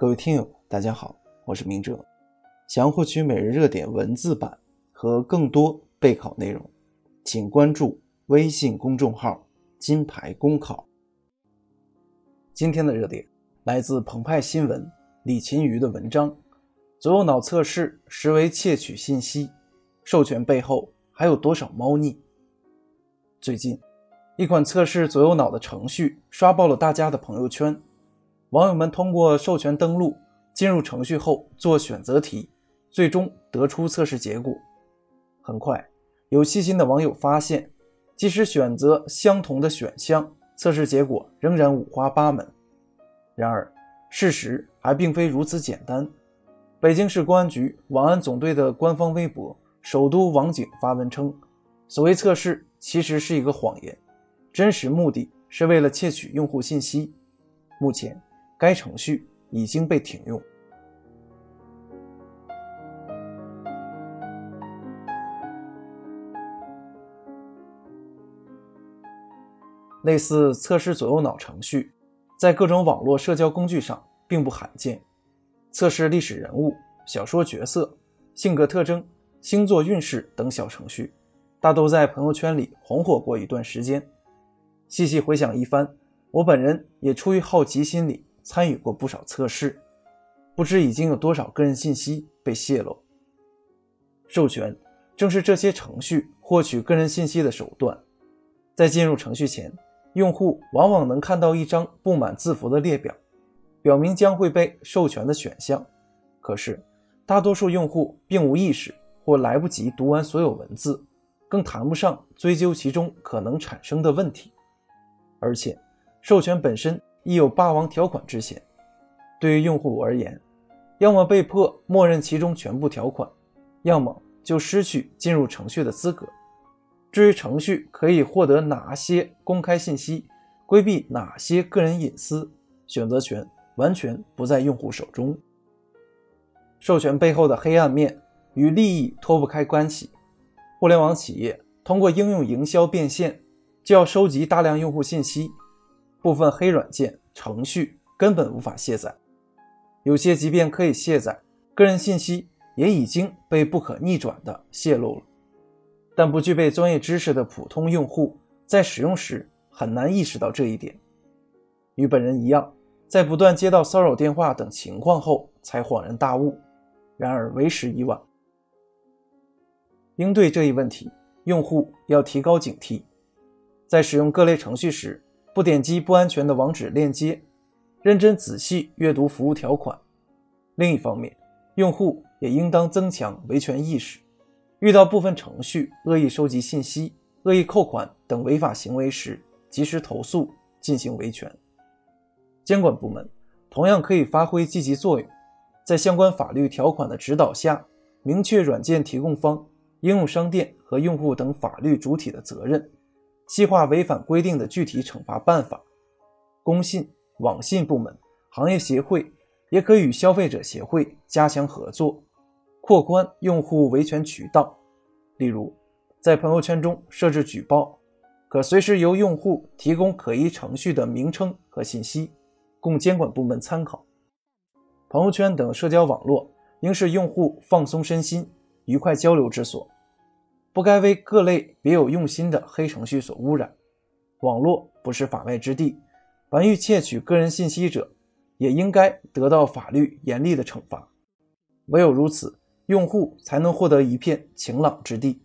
各位听友，大家好，我是明哲。想要获取每日热点文字版和更多备考内容，请关注微信公众号“金牌公考”。今天的热点来自澎湃新闻李勤瑜的文章：“左右脑测试实为窃取信息，授权背后还有多少猫腻？”最近，一款测试左右脑的程序刷爆了大家的朋友圈。网友们通过授权登录进入程序后做选择题，最终得出测试结果。很快，有细心的网友发现，即使选择相同的选项，测试结果仍然五花八门。然而，事实还并非如此简单。北京市公安局网安总队的官方微博“首都网警”发文称，所谓测试其实是一个谎言，真实目的是为了窃取用户信息。目前。该程序已经被停用。类似测试左右脑程序，在各种网络社交工具上并不罕见。测试历史人物、小说角色、性格特征、星座运势等小程序，大都在朋友圈里红火过一段时间。细细回想一番，我本人也出于好奇心理。参与过不少测试，不知已经有多少个人信息被泄露。授权正是这些程序获取个人信息的手段。在进入程序前，用户往往能看到一张布满字符的列表，表明将会被授权的选项。可是，大多数用户并无意识或来不及读完所有文字，更谈不上追究其中可能产生的问题。而且，授权本身。亦有霸王条款之嫌，对于用户而言，要么被迫默认其中全部条款，要么就失去进入程序的资格。至于程序可以获得哪些公开信息，规避哪些个人隐私，选择权完全不在用户手中。授权背后的黑暗面与利益脱不开关系。互联网企业通过应用营销变现，就要收集大量用户信息。部分黑软件程序根本无法卸载，有些即便可以卸载，个人信息也已经被不可逆转的泄露了。但不具备专业知识的普通用户在使用时很难意识到这一点。与本人一样，在不断接到骚扰电话等情况后才恍然大悟，然而为时已晚。应对这一问题，用户要提高警惕，在使用各类程序时。不点击不安全的网址链接，认真仔细阅读服务条款。另一方面，用户也应当增强维权意识，遇到部分程序恶意收集信息、恶意扣款等违法行为时，及时投诉进行维权。监管部门同样可以发挥积极作用，在相关法律条款的指导下，明确软件提供方、应用商店和用户等法律主体的责任。细化违反规定的具体惩罚办法，工信、网信部门、行业协会也可与消费者协会加强合作，扩宽用户维权渠道。例如，在朋友圈中设置举报，可随时由用户提供可疑程序的名称和信息，供监管部门参考。朋友圈等社交网络应是用户放松身心、愉快交流之所。不该为各类别有用心的黑程序所污染。网络不是法外之地，凡欲窃取个人信息者，也应该得到法律严厉的惩罚。唯有如此，用户才能获得一片晴朗之地。